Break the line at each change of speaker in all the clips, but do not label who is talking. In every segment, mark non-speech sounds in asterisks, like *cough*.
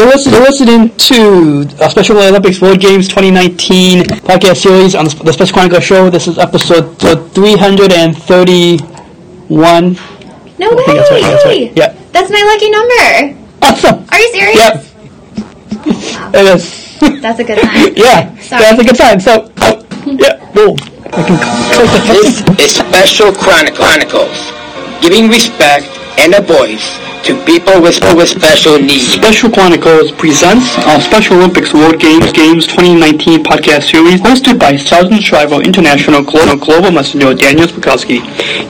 You're listening, you're listening to a Special Olympics World Games 2019 podcast series on the, the Special Chronicle Show. This is episode 331.
No way!
that's right. That's right. Yeah.
That's my lucky number.
Awesome.
Are you serious?
Yep. *laughs* It is. *laughs*
That's a good sign.
yeah.
Sorry.
That's a good sign. So, yeah. Boom. I can click the
This is Special Chronicle- Chronicles, giving respect and a voice to people with, special needs.
Special Chronicles presents our Special Olympics World Games Games 2019 podcast series hosted by Sargent Shriver International Global, Global Messenger Daniel Smrokowski.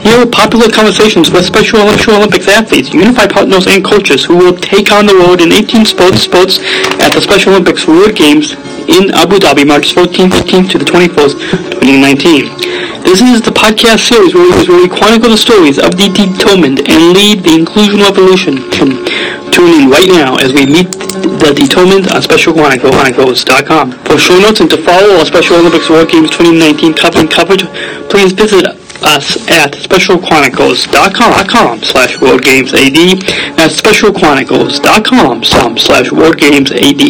Here are popular conversations with Special Olympics athletes, unified partners, and coaches who will take on the road in 18 sports sports at the Special Olympics World Games in Abu Dhabi, March 14th, 15th to the 21st, 2019. This is the podcast series where we, chronicle the stories of the determined and lead the inclusion revolution. Tune in right now as we meet the determined on specialchronicles.com. For show notes and to follow our Special Olympics World Games 2019 cover and coverage, please visit us at specialchronicles.com slash World Games AD. That's specialchronicles.com slash World Games AD.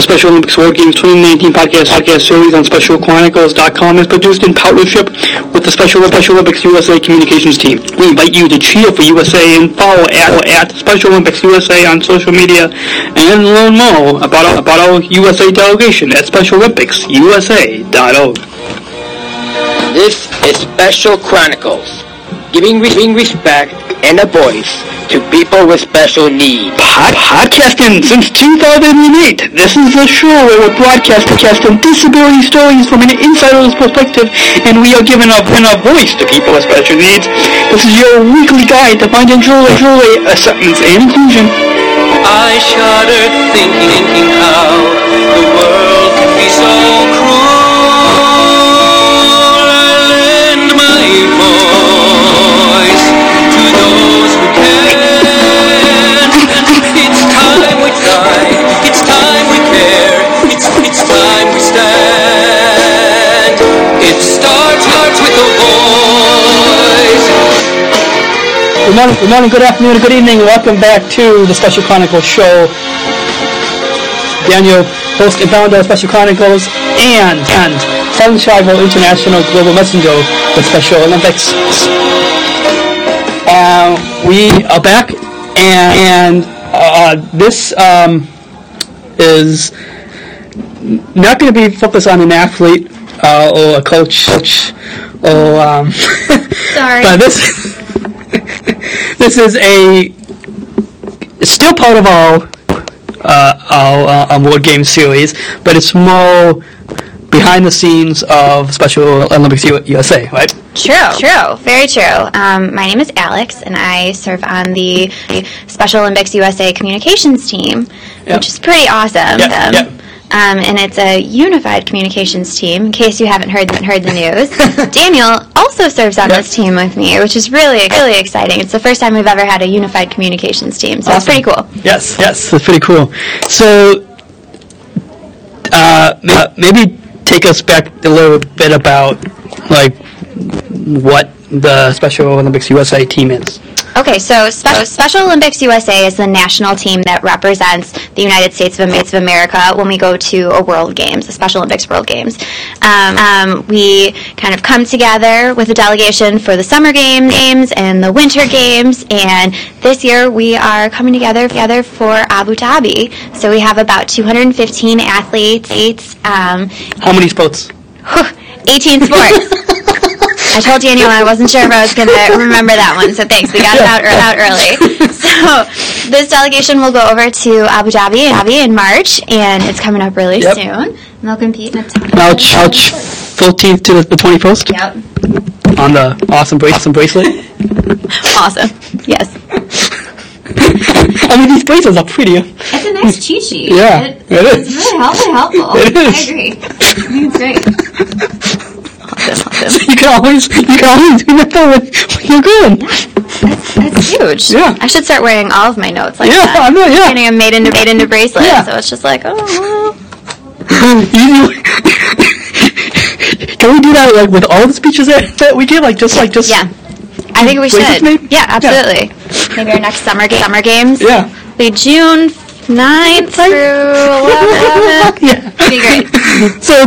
Special Olympics World Games 2019 podcast podcast series on specialchronicles.com is produced in partnership with the Special Special Olympics USA communications team. We invite you to cheer for USA and follow at, at Special Olympics USA on social media and learn more about our, about our USA delegation at specialolympics.usa.org.
This is Special Chronicles, giving, re- giving respect and a voice to people with special needs.
Pod- podcasting since 2008. This is a show where we're broadcasting casting disability stories from an insider's perspective, and we are giving a, giving a voice to people with special needs. This is your weekly guide to finding joy, joy, acceptance, and inclusion.
I shudder thinking, thinking how the world can be so cruel. I lend my voice
Good morning, good morning, good afternoon, good evening. Welcome back to the Special Chronicles show. Daniel, host and founder of Special Chronicles, and and Shriver International Global Messenger with Special Olympics. Uh, we are back, and, and uh, this um, is not going to be focused on an athlete uh, or a coach, coach or um, *laughs*
Sorry.
but this *laughs* this is a still part of our uh, our, uh, our World Game series, but it's more behind the scenes of Special Olympics U- USA, right?
True, true, very true. Um, my name is Alex, and I serve on the Special Olympics USA communications team,
Yep.
which is pretty awesome.
Yep,
Um,
yep.
Um, and it's a unified communications team. In case you haven't heard heard the news, *laughs* Daniel also serves on
Yep.
this team with me, which is really really exciting. It's the first time we've ever had a unified communications team, so it's
Awesome.
pretty cool.
Yes, yes, it's pretty cool. So, uh, maybe take us back a little bit about like what the Special Olympics USA team is.
Okay, so Spe- Special Olympics USA is the national team that represents the United States of, of America when we go to a World Games, a Special Olympics World Games. Um, um, we kind of come together with a delegation for the Summer Games, games and the Winter Games, and this year we are coming together together for Abu Dhabi. So we have about 215 athletes, um,
How many sports? *laughs*
18 sports. *laughs* I told Daniel I wasn't sure if I was going to remember that one, so thanks. We got it out, out early. *laughs* So this delegation will go over to Abu Dhabi, Dhabi in March, and it's coming up really
Yep.
soon. And they'll compete in a
March, March 14th to the 21st
Yep.
on the awesome, bra- awesome bracelet. *laughs*
Awesome. Yes. *laughs*
I mean, these bracelets are pretty.
It's a nice cheat sheet.
Yeah,
It,
it
it's
is.
really helpful. helpful.
It is.
I agree. I think it's great.
You can always, you can always remember when, when you're going.
That's, that's huge.
Yeah.
I should start wearing all of my notes like
Yeah,
that.
I know, yeah.
Getting them made into made into bracelets,
Yeah.
so it's just like, oh, well. *laughs*
Can we do that like with all the speeches that, that we give? Like just like just
Yeah. I think we should.
maybe?
Yeah, absolutely. Maybe our next summer summer games.
Yeah.
Be June Ninth through 11th. *laughs*
Yeah.
Pretty great.
So,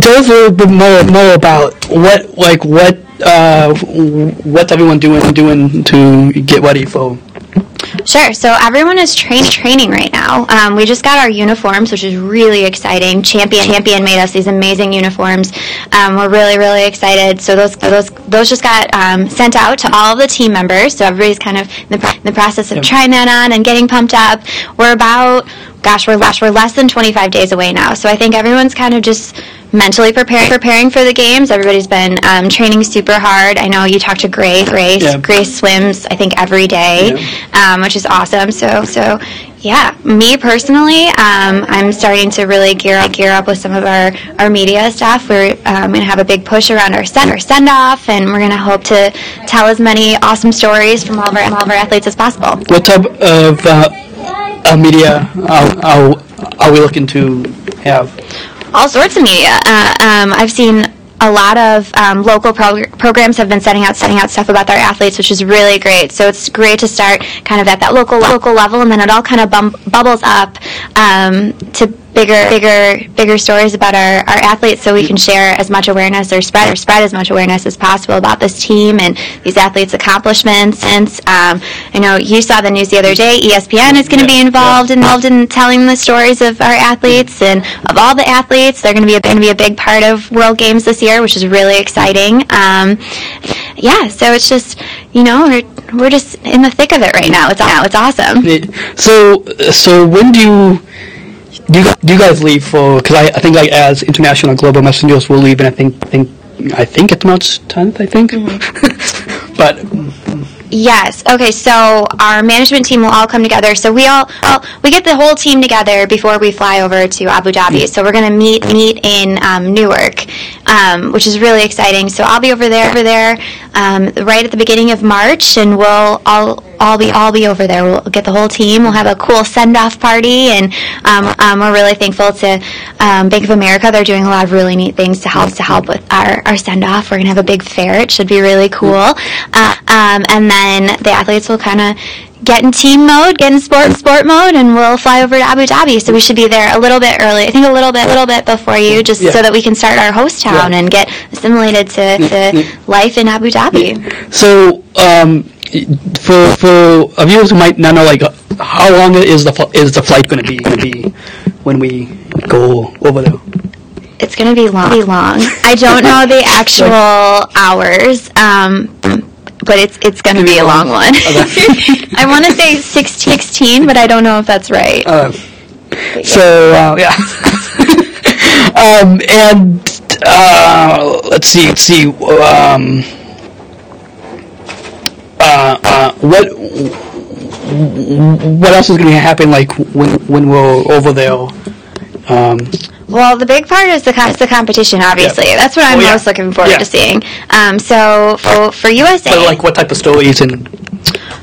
tell us a little bit more, more about what, like, what, uh, what's everyone doing, doing to get ready for?
Sure. So everyone is train- training right now. Um, we just got our uniforms, which is really exciting. Champion Champion made us these amazing uniforms. Um, we're really really excited. So those those those just got um, sent out to all of the team members. So everybody's kind of in the, in the process of trying that on and getting pumped up. We're about gosh, we're less, we're less than 25 days away now. So I think everyone's kind of just mentally preparing preparing for the games. Everybody's been um, training super hard. I know you talked to Grace. Grace
Yeah.
Grace swims I think every day, um, which is awesome. So so yeah, me personally, um, I'm starting to really gear up gear up with some of our, our media stuff. We're um, going to have a big push around our send our send off, and we're going to hope to tell as many awesome stories from all of our all of our athletes as possible.
What type of uh, uh, media are, are, we looking to have?
all sorts of media. Uh, um, I've seen a lot of um, local prog- programs have been setting out setting out stuff about their athletes, which is really great. So it's great to start kind of at that local local level, and then it all kind of bum- bubbles up um, to bigger bigger bigger stories about our, our athletes, so we can share as much awareness or spread or spread as much awareness as possible about this team and these athletes' accomplishments. And um, I know you saw the news the other day. ESPN is going to be involved involved in telling the stories of our athletes and of all the athletes. They're going to be going to be a big part of World Games this year, which is really exciting. Um, yeah, so it's just you know we're we're just in the thick of it right now. It's now it's awesome.
So, so when do you do you, do you guys leave for? Because I, I think like as international global messengers we'll leave, and I think think I think it's March 10th. I think, *laughs* but
Yes. Okay. So our management team will all come together. So we all, all we get the whole team together before we fly over to Abu Dhabi. So we're going to meet meet in um, Newark, um, which is really exciting. So I'll be over there over there um, right at the beginning of March, and we'll all all be all be over there. We'll get the whole team. We'll have a cool send off party, and um, um, we're really thankful to um, Bank of America. They're doing a lot of really neat things to help to help with our, our send off. We're gonna have a big fair. It should be really cool. Uh, um, and then the athletes will kind of get in team mode, get in sport sport mode, and we'll fly over to Abu Dhabi. So we should be there a little bit early. I think a little bit, a little bit before you, just
Yeah.
so that we can start our host town
Yeah.
and get assimilated to, to
yeah.
life in Abu Dhabi.
so um, for for viewers who might not know, like uh, how long is the is the flight going to be going to be when we go over there?
It's going to be long. Be long. I don't know the actual hours, um, but it's it's going to be a long one. *laughs* I want to say 16, 16, but I don't know if that's right.
Uh, so uh, yeah. *laughs* um, and uh, let's see, let's see. Um, uh, what what else is going to happen? Like when when we're over there? Um,
Well, the big part is the is the competition. Obviously,
Yeah.
that's what I'm
Oh, yeah.
most looking forward
Yeah.
to seeing. Um, so for, for USA,
but like what type of stories and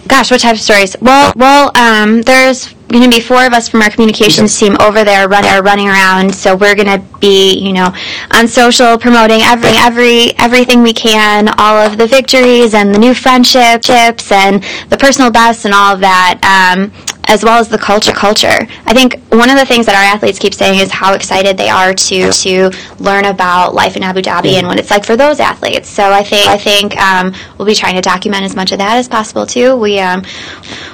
Gosh, what type of stories? Well, well, um, there's going to be four of us from our communications team over there, run, are running around. So we're going to be, you know, on social promoting every, every, everything we can, all of the victories and the new friendships and the personal bests and all of that. Um, as well as the culture culture. I think one of the things that our athletes keep saying is how excited they are to to learn about life in Abu Dhabi and what it's like for those athletes. So I think I think um, we'll be trying to document as much of that as possible too. We um,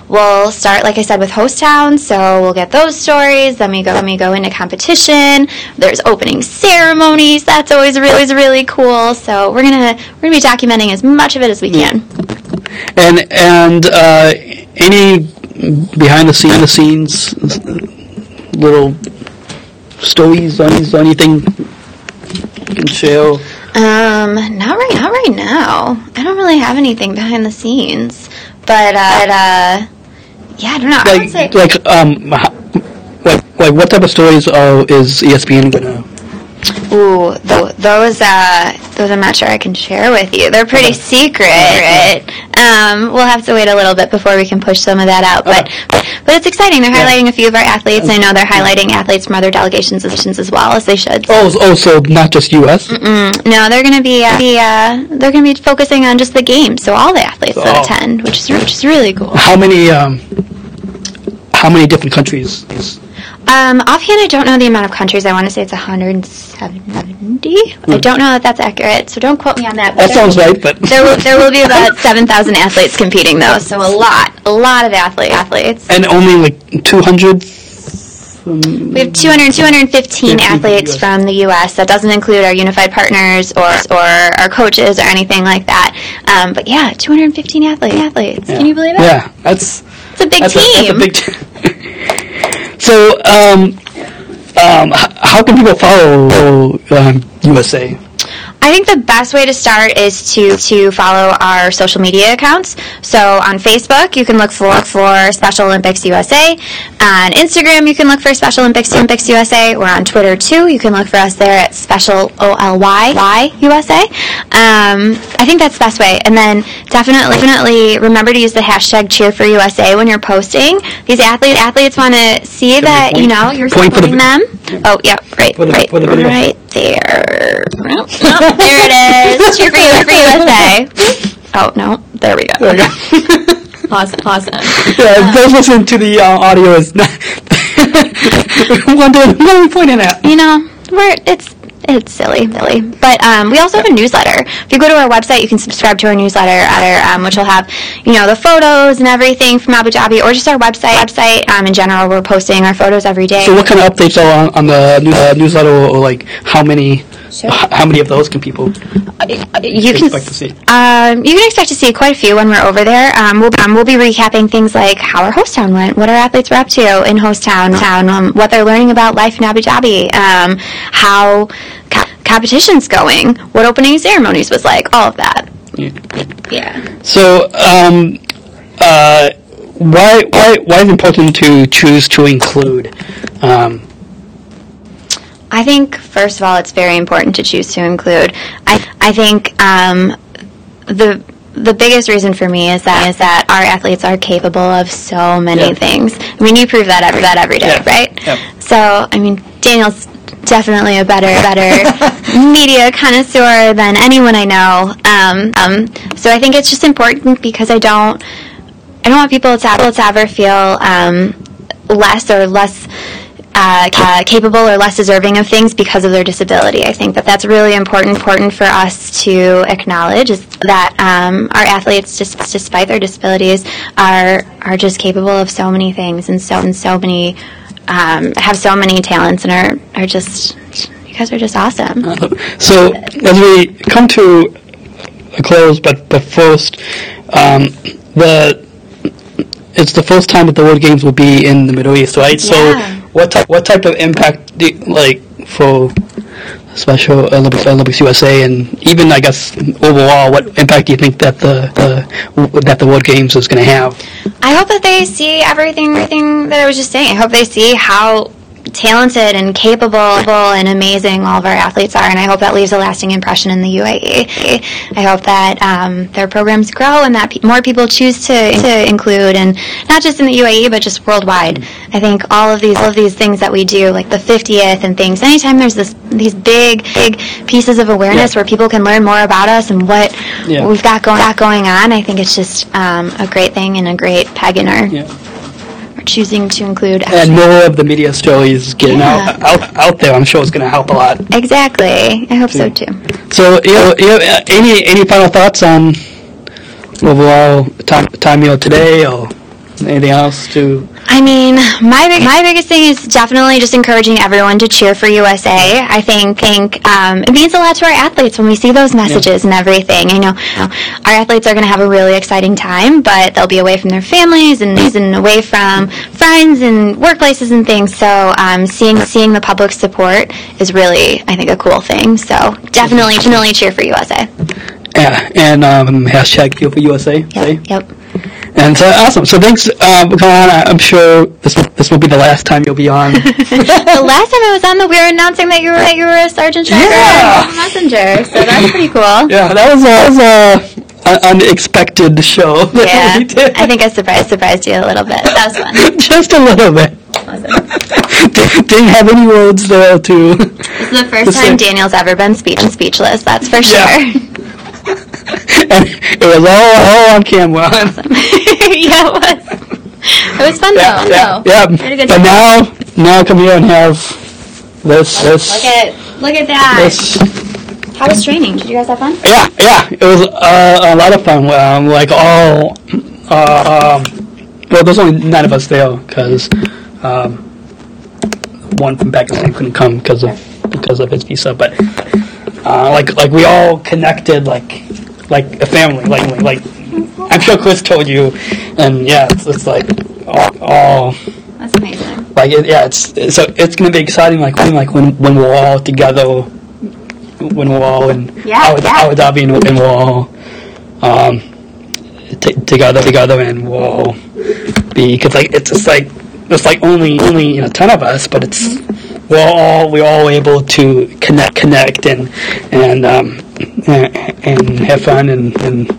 we'll start like I said with host towns, so we'll get those stories. Then we go then we go into competition. There's opening ceremonies. That's always really always really cool. So we're gonna we're gonna be documenting as much of it as we can.
and and uh, any behind the scene the scenes little stories on anything you can share.
Um, not right, not right now. I don't really have anything behind the scenes, but uh, but, uh yeah, I don't know. I would say
like like um like like what type of stories are is ESPN gonna
ooh, those uh, those I'm not sure I can share with you. They're pretty secret. Um, we'll have to wait a little bit before we can push some of that out. But but it's exciting. They're highlighting a few of our athletes. And I know they're highlighting athletes from other delegations as well as they should.
oh also not just U.S.
Mm, no, they're going to be, uh, be uh, they're going to be focusing on just the game, so all the athletes that
Oh.
attend, which is which is really cool.
How many um how many different countries?
Um, offhand, I don't know the amount of countries. I want to say it's 170. I don't know that that's accurate, so don't quote me on that.
That
there-
sounds right, but
There will, there will be *laughs* about 7,000 athletes competing, though, so a lot, a lot of athlete, athletes.
and only like 200. Um,
We have 200, 215
Yeah,
athletes
US.
from the U.S. That doesn't include our unified partners or or our coaches or anything like that. Um, but yeah, 215 athletes. Athletes. Can you believe that?
Yeah, that's
It's a big
that's a, that's a
team.
big. T- *laughs* *laughs* so, um, um, how can people follow um, USA?
I think the best way to start is to to follow our social media accounts. So on Facebook, you can look for for Special Olympics USA. On Instagram, you can look for Special Olympics Olympics USA. Or on Twitter too, you can look for us there at Special O L Y Y USA. Um, I think that's the best way. And then definitely definitely remember to use the hashtag Cheer for USA when you're posting. These athletes athletes want to see that you know you're
for the-
supporting them. Oh, yep, right, right, right there. *laughs* there it is. Cheer for, you, for USA. Oh no, there we go.
There you go.
Awesome, awesome.
Yeah, those listening to the uh, audio is not *laughs* wondering what are we pointing at.
You know, we're it's it's silly, silly. But um, we also have a newsletter. If you go to our website, you can subscribe to our newsletter, our, um, which will have, you know, the photos and everything from Abu Dhabi, or just our website. Website um, in general, we're posting our photos every day.
So, what kind of updates are on, on the uh, newsletter, or, like how many,
Sure.
how many of those can people
you can
expect to see?
Um, you can expect to see quite a few when we're over there. Um, we'll, um, we'll be recapping things like how our host town went, what our athletes were up to in host town, town um, what they're learning about life in Abu Dhabi, um, how co- competition's going, what opening ceremonies was like, all of that.
Yeah.
Yeah.
So, um, uh, why why why is it important to choose to include?
I think first of all, it's very important to choose to include. I I think um, the the biggest reason for me is that is that our athletes are capable of so many
Yeah.
things. I mean, you prove that every that every day,
Yeah.
right?
Yep.
So I mean, Daniel's definitely a better better *laughs* media connoisseur than anyone I know. Um, um, so I think it's just important because I don't I don't want people to ever, to ever feel um, less or less uh, ca- capable or less deserving of things because of their disability. I think that that's really important important for us to acknowledge is that um, our athletes, just despite their disabilities, are are just capable of so many things and so and so many um, have so many talents and are are just you guys are just awesome.
so, as we come to a close, but but first, um, the it's the first time that the World Games will be in the Middle East, right?
Yeah.
So, what ty- what type of impact, do you, like for Special Olympics, Olympics USA, and even I guess overall, what impact do you think that the, the that the World Games is going to have?
I hope that they see everything, everything that I was just saying. I hope they see how talented and capable and amazing all of our athletes are, and I hope that leaves a lasting impression in the UAE. I hope that um, their programs grow and that pe- more people choose to to include, and not just in the UAE, but just worldwide. I think all of these all of these things that we do, like the 50th and things. Anytime there's this these big big pieces of awareness
Yeah.
where people can learn more about us and what
Yeah.
we've got going got going on, I think it's just um, a great thing and a great peg in our
Yeah.
Choosing to include.
And more of the media stories getting
Yeah.
out, out out there, I'm sure is going to help a lot.
Exactly. I hope so too.
So, you know, you know, any any final thoughts on overall time time meal today, or anything else to?
I mean, my big, my biggest thing is definitely just encouraging everyone to cheer for USA. I think think um, it means a lot to our athletes when we see those messages and everything. I know, you know, our athletes are going to have a really exciting time, but they'll be away from their families and and away from friends and workplaces and things. So um, seeing seeing the public support is really, I think, a cool thing. So definitely, definitely cheer for USA.
Yeah, and um, hashtag Feel for USA.
Yep. Yep.
And so awesome. So thanks uh, for coming on. I'm sure this will, this will be the last time you'll be on. *laughs*
the last time I was on, the, we were announcing that you were that you were a sergeant
Yeah.
and messenger. So that's *laughs* pretty cool.
yeah, that was a, that was a, an unexpected show. that *laughs*
Yeah,
we did.
I think I surprised surprised you a little bit. That was fun.
just a little bit. Didn't didn't have any words there to.
This is the first time Daniel's ever been speech speechless. That's for sure.
Yeah. and it was all, all on camera. *laughs*
yeah, it was. It was fun
Yeah,
though.
yeah,
no.
yeah.
Had a good
But
time.
now, now come here and have this, this,
Look at look at that.
this.
How was training? Did you guys have fun?
Yeah, yeah, it was uh, a lot of fun. Um, like all, uh, um, well, there's only nine of us there because um, one from Pakistan couldn't come because of because of his visa. But uh, like like we all connected like like a family. Like like *laughs* I'm sure Chris told you, and yeah, it's, it's like oh, all
That's amazing.
like it, yeah, it's so it's gonna be exciting. Like when like when when we're all together, when we're all in
Yeah,
Abu,
yeah.
Abu Dhabi and, and we're all um t- together together and we'll be because like it's just like it's like only only you know ten of us, but it's we're all we're all able to connect connect and and um and, and have fun and and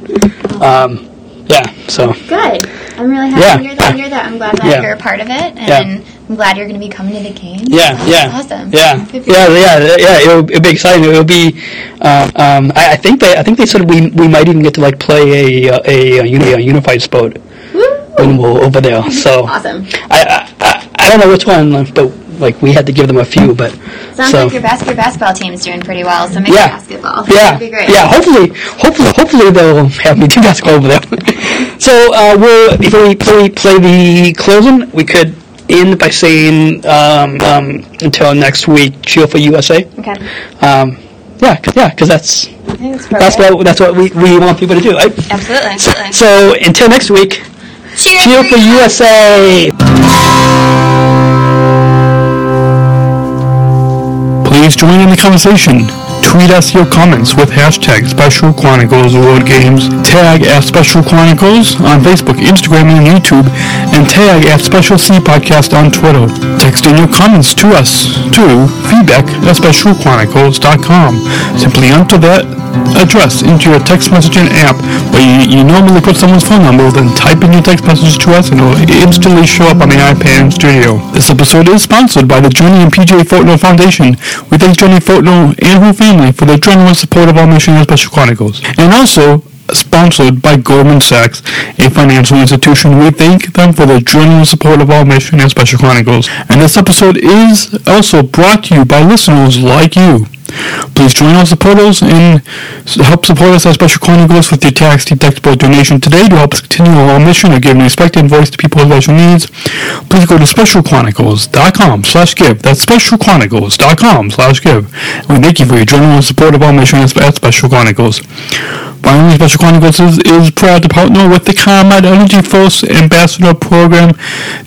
um yeah so
Good. I'm really happy
Yeah.
to hear that. hear that. I'm glad that
Yeah.
you're a part of it, and
Yeah.
I'm glad you're going to be coming to the game.
Yeah,
That's
yeah,
awesome.
yeah, yeah, yeah, yeah. It'll, it'll be exciting. It'll be. Uh, um, I, I think they. I think they said we we might even get to like play a a, a, a unified sport
Woo!
over there. So
Awesome.
I, I I I don't know which one, but like we had to give them a few. But
Sounds
so
like your, bas- your basketball team's doing pretty well. So maybe
Yeah.
basketball.
yeah,
That'd be great.
yeah. Hopefully, hopefully, hopefully they'll have me do basketball over there. *laughs* so uh, we'll before we play, play the closing, we could end by saying um, um, until next week, cheer for USA.
Okay.
Um, yeah, 'cause- yeah, because that's
I think it's
that's what that's what we, we want people to do, right?
Absolutely. Absolutely.
So until next week,
Cheers.
cheer for USA. Please join in the conversation. Tweet us your comments with hashtag Special Chronicles World Games. Tag at Special Chronicles on Facebook, Instagram, and YouTube, and tag at Special C Podcast on Twitter. Text in your comments to us to feedback at specialchronicles.com. Simply enter that address into your text messaging app where you, you normally put someone's phone number, then type in your text message to us and it will instantly show up on the iPad studio. This episode is sponsored by the Johnny and PJ Fortnell Foundation. We thank Johnny Fortnell and her family for their generous support of our mission and Special Chronicles. And also, sponsored by Goldman Sachs, a financial institution. We thank them for their generous support of our mission and Special Chronicles. And this episode is also brought to you by listeners like you. Please join our supporters and help support us at Special Chronicles with your tax-deductible donation today to help us continue our mission of giving respect and voice to people with special needs. Please go to specialchronicles.com slash give. That's specialchronicles.com slash give. We thank you for your generous support of our mission at at Special Chronicles. Finally, Special Chronicles is, is proud to partner with the ComEd Energy Force Ambassador Program.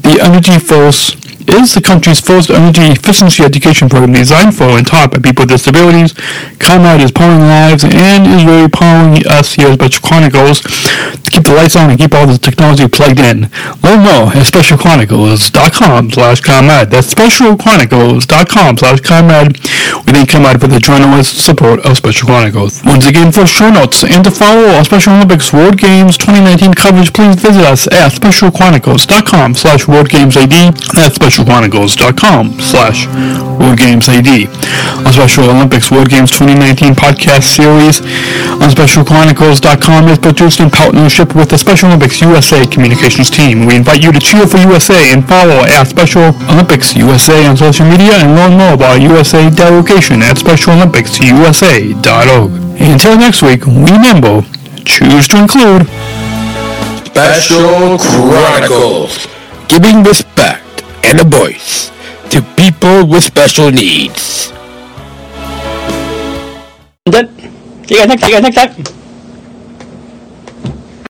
The Energy Force is the country's first energy efficiency education program designed for and taught by people with disabilities. ComEd is powering lives and is really powering us here at Special Chronicles to keep the lights on and keep all the technology plugged in. Learn more at specialchronicles.com slash ComEd. That's specialchronicles.com slash ComEd. We thank ComEd for the generous support of Special Chronicles. Once again, for show notes and to follow our Special Olympics World Games 2019 coverage, please visit us at specialchronicles.com slash World Games AD. That's specialchronicles.com slash World Games AD. Our Special Olympics World Games 2019 podcast series on specialchronicles.com is produced in partnership with the Special Olympics USA communications team. We invite you to cheer for USA and follow at Special Olympics USA on social media and learn more about USA delegation at specialolympics.usa.org. Until next week, remember, choose to include
Special Chronicles. Giving respect and a voice to people with special needs.
See you guys next, you guys next time.